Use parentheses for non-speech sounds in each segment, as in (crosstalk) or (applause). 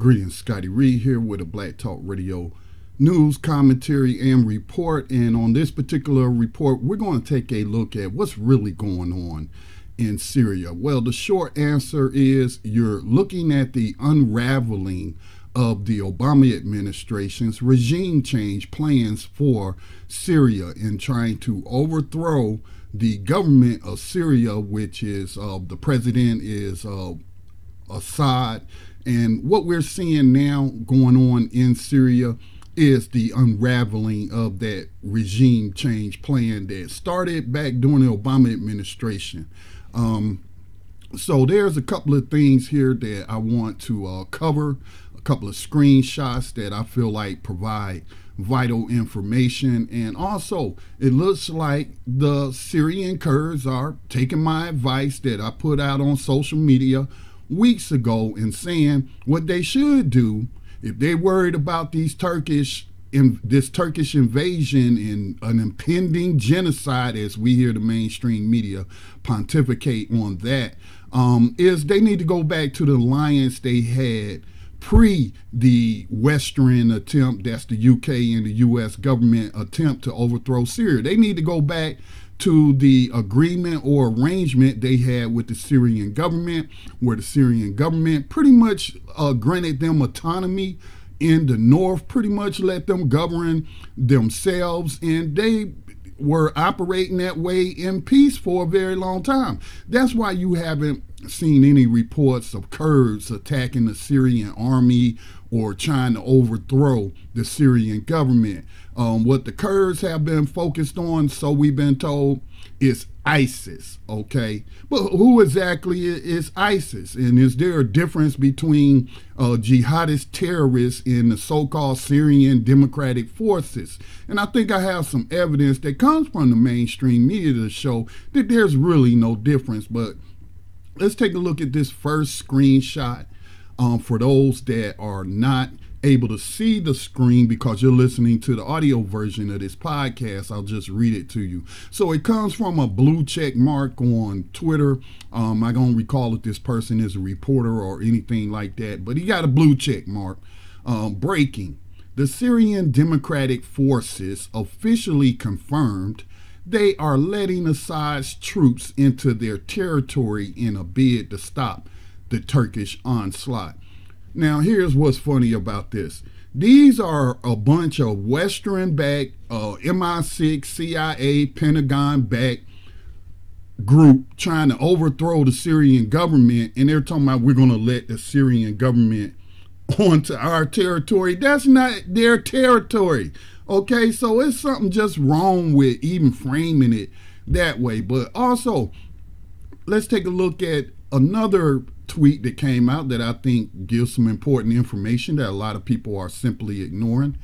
Greetings, Scotty Reed here with a Black Talk Radio news, commentary, and report. And on this particular report, we're going to take a look at what's really going on in Syria. Well, the short answer is you're looking at the unraveling of the Obama administration's regime change plans for Syria in trying to overthrow the government of Syria, which is uh, the president is uh, Assad. And what we're seeing now going on in Syria is the unraveling of that regime change plan that started back during the Obama administration. Um, so there's a couple of things here that I want to uh, cover, a couple of screenshots that I feel like provide vital information. And also, it looks like the Syrian Kurds are taking my advice that I put out on social media weeks ago and saying what they should do if they're worried about these Turkish in this Turkish invasion and an impending genocide, as we hear the mainstream media pontificate on that, um, is they need to go back to the alliance they had pre the Western attempt, that's the UK and the US government attempt to overthrow Syria. They need to go back to the agreement or arrangement they had with the Syrian government, where the Syrian government pretty much uh, granted them autonomy in the north, pretty much let them govern themselves, and they were operating that way in peace for a very long time. That's why you haven't seen any reports of Kurds attacking the Syrian army or trying to overthrow the Syrian government. Um, what the Kurds have been focused on, so we've been told, is ISIS, okay? But who exactly is ISIS? And is there a difference between uh, jihadist terrorists and the so called Syrian Democratic Forces? And I think I have some evidence that comes from the mainstream media to show that there's really no difference. But let's take a look at this first screenshot um, for those that are not able to see the screen because you're listening to the audio version of this podcast, I'll just read it to you. So it comes from a blue check mark on Twitter. Um, I don't recall if this person is a reporter or anything like that, but he got a blue check mark. Um, breaking. The Syrian Democratic Forces officially confirmed they are letting Assad's troops into their territory in a bid to stop the Turkish onslaught. Now, here's what's funny about this. These are a bunch of Western backed, uh, MI6, CIA, Pentagon backed group trying to overthrow the Syrian government, and they're talking about we're going to let the Syrian government (laughs) onto our territory. That's not their territory. Okay, so it's something just wrong with even framing it that way. But also, let's take a look at another tweet that came out that I think gives some important information that a lot of people are simply ignoring.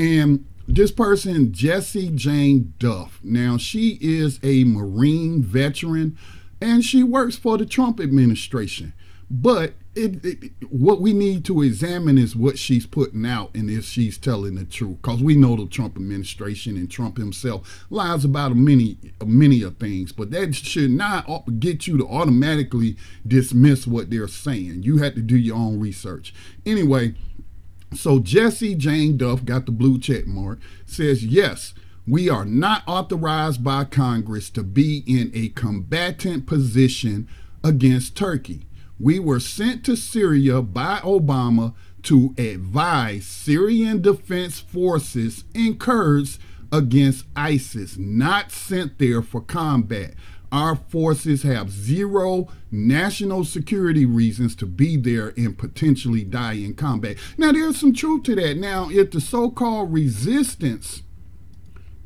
And this person, Jessie Jane Duff. Now, she is a Marine veteran and she works for the Trump administration. But it, it, what we need to examine is what she's putting out and if she's telling the truth. Because we know the Trump administration and Trump himself lies about many, many of things. But that should not get you to automatically dismiss what they're saying. You have to do your own research. Anyway, so Jessie Jane Duff got the blue check mark. Says yes. We are not authorized by Congress to be in a combatant position against Turkey. We were sent to Syria by Obama to advise Syrian defense forces and Kurds against ISIS, not sent there for combat. Our forces have zero national security reasons to be there and potentially die in combat. Now, there's some truth to that. Now, if the so called resistance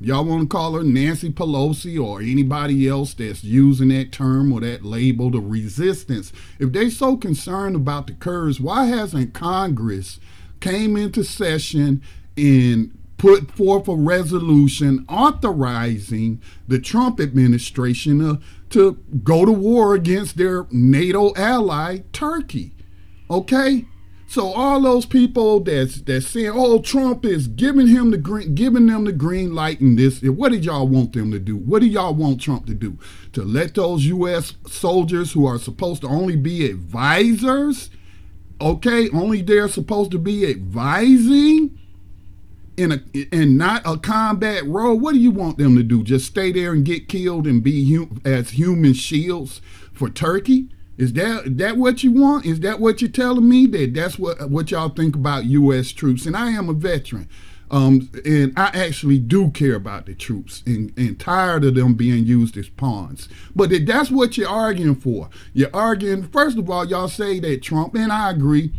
y'all want to call her Nancy Pelosi or anybody else that's using that term or that label, the resistance, if they're so concerned about the Kurds, why hasn't Congress came into session and put forth a resolution authorizing the Trump administration uh, to go to war against their NATO ally, Turkey? Okay? So all those people that's that's saying, "Oh, Trump is giving him the green, giving them the green light in this," what did y'all want them to do? What do y'all want Trump to do? To let those U.S. soldiers who are supposed to only be advisors Okay, only they're supposed to be advising in a and not a combat role. What do you want them to do? Just stay there and get killed and be hum, as human shields for Turkey? Is that that what you want? Is that what you're telling me? That that's what what y'all think about U.S. troops? And I am a veteran, um, and I actually do care about the troops, and, and tired of them being used as pawns. But that's what you're arguing for. You're arguing. First of all, y'all say that Trump, and I agree,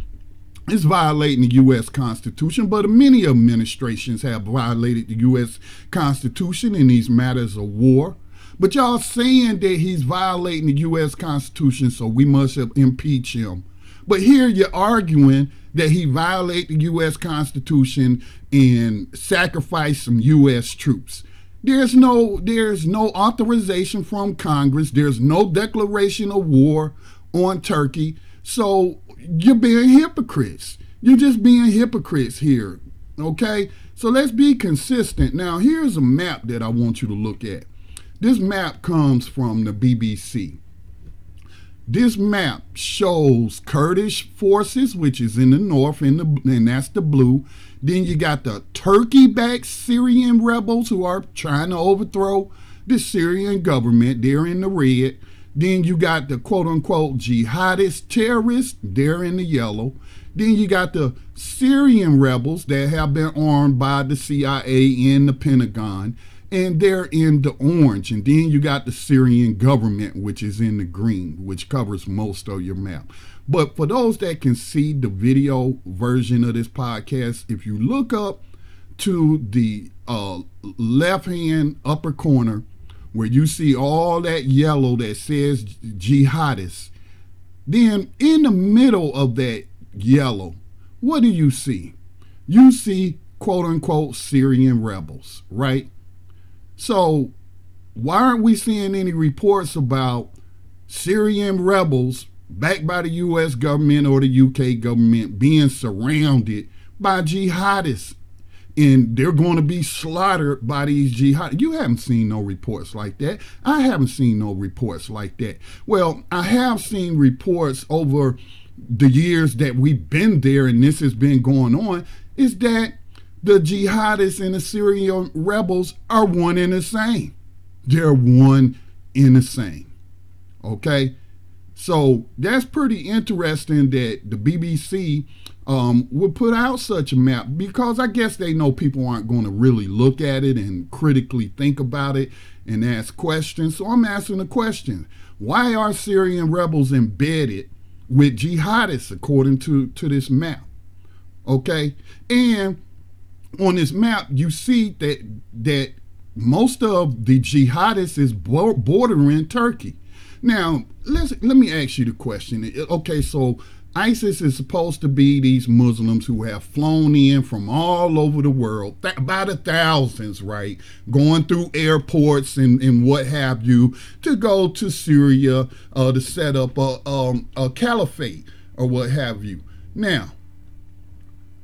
is violating the U.S. Constitution, but many administrations have violated the U.S. Constitution in these matters of war. But y'all saying that he's violating the U.S. Constitution, so we must impeach him. But here you're arguing that he violated the U.S. Constitution and sacrificed some U.S. troops. There's no there's no authorization from Congress. There's no declaration of war on Turkey. So you're being hypocrites. You're just being hypocrites here. Okay? So let's be consistent. Now, here's a map that I want you to look at. This map comes from the BBC. This map shows Kurdish forces, which is in the north, in the, and that's the blue. Then you got the Turkey backed Syrian rebels who are trying to overthrow the Syrian government. They're in the red. Then you got the quote unquote jihadist terrorists. They're in the yellow. Then you got the Syrian rebels that have been armed by the CIA and the Pentagon and they're in the orange. And then you got the Syrian government, which is in the green, which covers most of your map. But for those that can see the video version of this podcast, if you look up to the uh, left hand upper corner where you see all that yellow that says jihadists, then in the middle of that yellow, what do you see? You see quote unquote Syrian rebels, right? So, why aren't we seeing any reports about Syrian rebels backed by the US government or the UK government being surrounded by jihadists? And they're going to be slaughtered by these jihadists. You haven't seen no reports like that. I haven't seen no reports like that. Well, I have seen reports over the years that we've been there and this has been going on is that the jihadists and the Syrian rebels are one and the same. They're one and the same. Okay? So that's pretty interesting that the BBC um, would put out such a map because I guess they know people aren't going to really look at it and critically think about it and ask questions. So I'm asking the question Why are Syrian rebels embedded with jihadists according to, to this map? Okay? And on this map, you see that that most of the jihadists is bordering Turkey. Now, let's let me ask you the question. Okay, so ISIS is supposed to be these Muslims who have flown in from all over the world, th- by the thousands, right? Going through airports and, and what have you to go to Syria uh, to set up a, um, a caliphate or what have you. Now,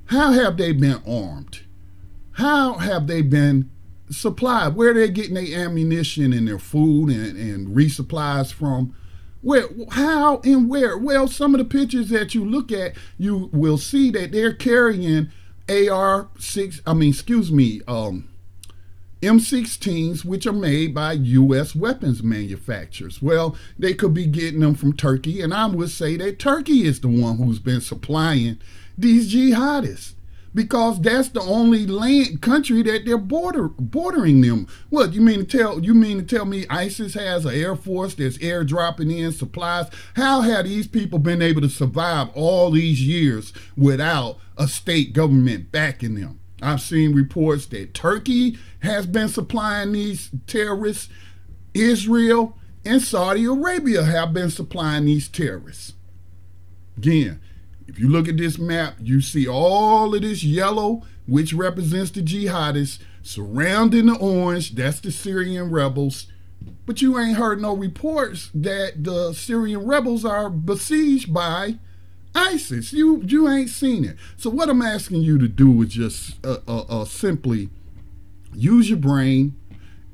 how have they been armed? How have they been supplied? Where are they getting their ammunition and their food and, and resupplies from? Where, how, and where? Well, some of the pictures that you look at, you will see that they're carrying AR-6. I mean, excuse me, um, M16s, which are made by U.S. weapons manufacturers. Well, they could be getting them from Turkey, and I would say that Turkey is the one who's been supplying these jihadists because that's the only land country that they're border bordering them. What you mean to tell you mean to tell me ISIS has an air force that's airdropping in supplies? How have these people been able to survive all these years without a state government backing them? I've seen reports that Turkey has been supplying these terrorists. Israel and Saudi Arabia have been supplying these terrorists. Again, if you look at this map, you see all of this yellow, which represents the jihadists, surrounding the orange, that's the Syrian rebels. But you ain't heard no reports that the Syrian rebels are besieged by ISIS. You you ain't seen it. So what I'm asking you to do is just uh, uh, uh, simply use your brain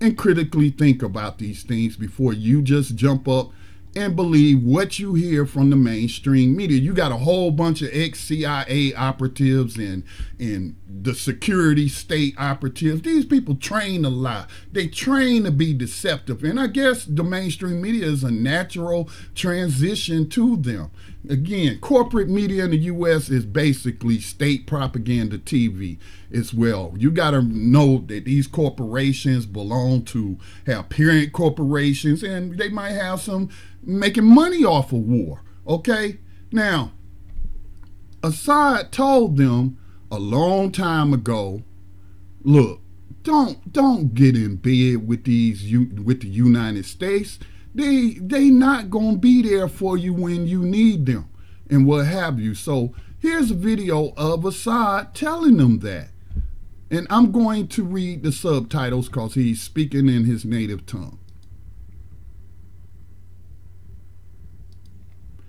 and critically think about these things before you just jump up and believe what you hear from the mainstream media. You got a whole bunch of ex CIA operatives and and the security state operatives. These people train a lot. They train to be deceptive. And I guess the mainstream media is a natural transition to them. Again, corporate media in the US is basically state propaganda TV as well. You got to know that these corporations belong to have parent corporations and they might have some making money off of war. Okay? Now, Assad told them a long time ago, look, don't don't get in bed with these with the United States. They they not gonna be there for you when you need them and what have you. So here's a video of Assad telling them that. And I'm going to read the subtitles because he's speaking in his native tongue.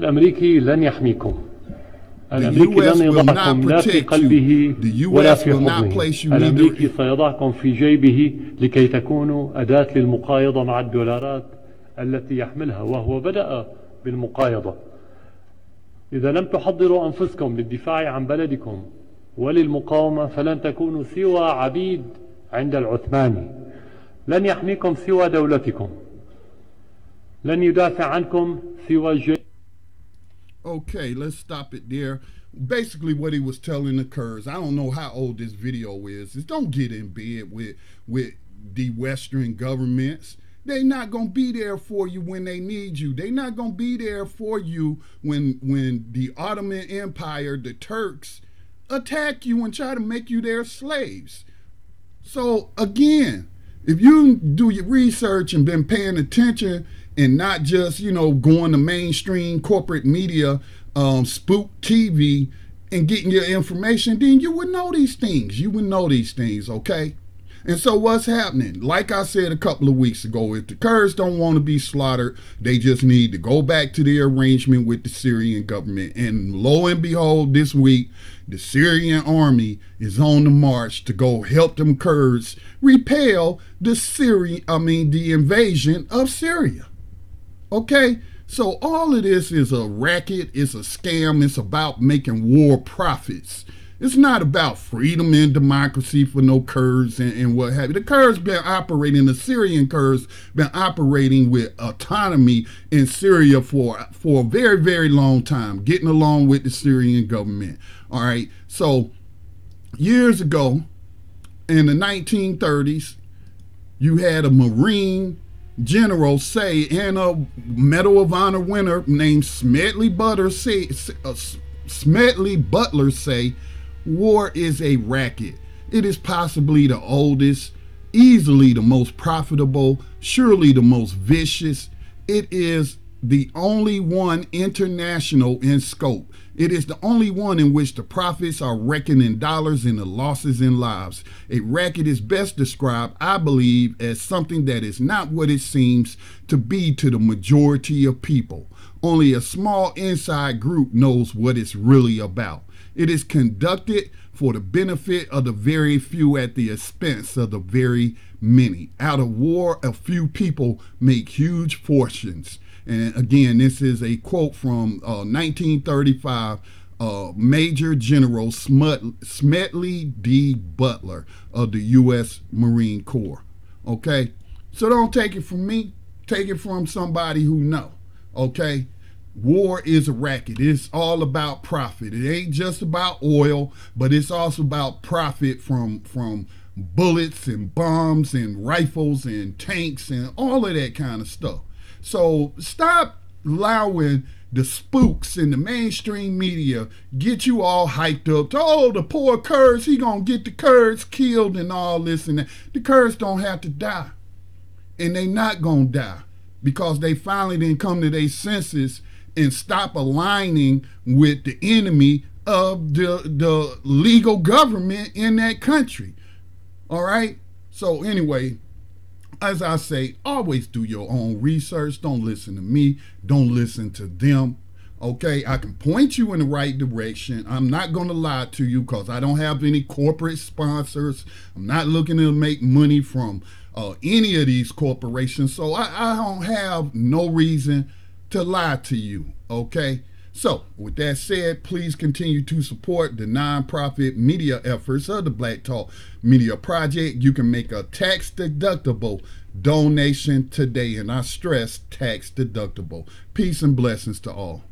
الأمريكي لن يحميكم. الأمريكي لن يضعكم لا في قلبه ولا في حضنه. الأمريكي سيضعكم في جيبه لكي تكونوا أداة للمقايضة مع الدولارات التي يحملها وهو بدأ بالمقايضة. إذا لم تحضروا أنفسكم للدفاع عن بلدكم وللمقاومة فلن تكونوا سوى عبيد عند العثماني لن يحميكم سوى دولتكم لن يدافع عنكم سوى الجيش Okay, let's stop it there. Basically, what he was telling the Kurds, I don't know how old this video is, is don't get in bed with with the Western governments. They're not gonna be there for you when they need you. They're not gonna be there for you when when the Ottoman Empire, the Turks, attack you and try to make you their slaves. So again, if you do your research and been paying attention and not just you know going to mainstream corporate media um, spook tv and getting your information then you would know these things you would know these things okay and so what's happening like i said a couple of weeks ago if the kurds don't want to be slaughtered they just need to go back to their arrangement with the syrian government and lo and behold this week the syrian army is on the march to go help them kurds repel the syrian i mean the invasion of syria Okay? So all of this is a racket, it's a scam, it's about making war profits. It's not about freedom and democracy for no Kurds and, and what have you. The Kurds been operating, the Syrian Kurds been operating with autonomy in Syria for for a very, very long time, getting along with the Syrian government. All right. So years ago, in the 1930s, you had a Marine general say and a Medal of Honor winner named Smedley Butler say, uh, Smedley Butler say war is a racket. It is possibly the oldest, easily the most profitable, surely the most vicious. It is the only one international in scope. It is the only one in which the profits are reckoned in dollars and the losses in lives. A racket is best described, I believe, as something that is not what it seems to be to the majority of people. Only a small inside group knows what it's really about. It is conducted for the benefit of the very few at the expense of the very many. Out of war, a few people make huge fortunes. And again, this is a quote from uh, 1935. Uh, Major General Smedley D. Butler of the U.S. Marine Corps. Okay, so don't take it from me. Take it from somebody who know. Okay, war is a racket. It's all about profit. It ain't just about oil, but it's also about profit from from bullets and bombs and rifles and tanks and all of that kind of stuff. So stop allowing the spooks in the mainstream media get you all hyped up. To, oh, the poor Kurds, he gonna get the Kurds killed and all this and that. The Kurds don't have to die. And they not gonna die because they finally didn't come to their senses and stop aligning with the enemy of the, the legal government in that country. All right? So anyway, as I say, always do your own research. Don't listen to me. Don't listen to them. Okay, I can point you in the right direction. I'm not going to lie to you because I don't have any corporate sponsors. I'm not looking to make money from uh, any of these corporations. So I, I don't have no reason to lie to you, okay? So, with that said, please continue to support the nonprofit media efforts of the Black Talk Media Project. You can make a tax deductible donation today, and I stress tax deductible. Peace and blessings to all.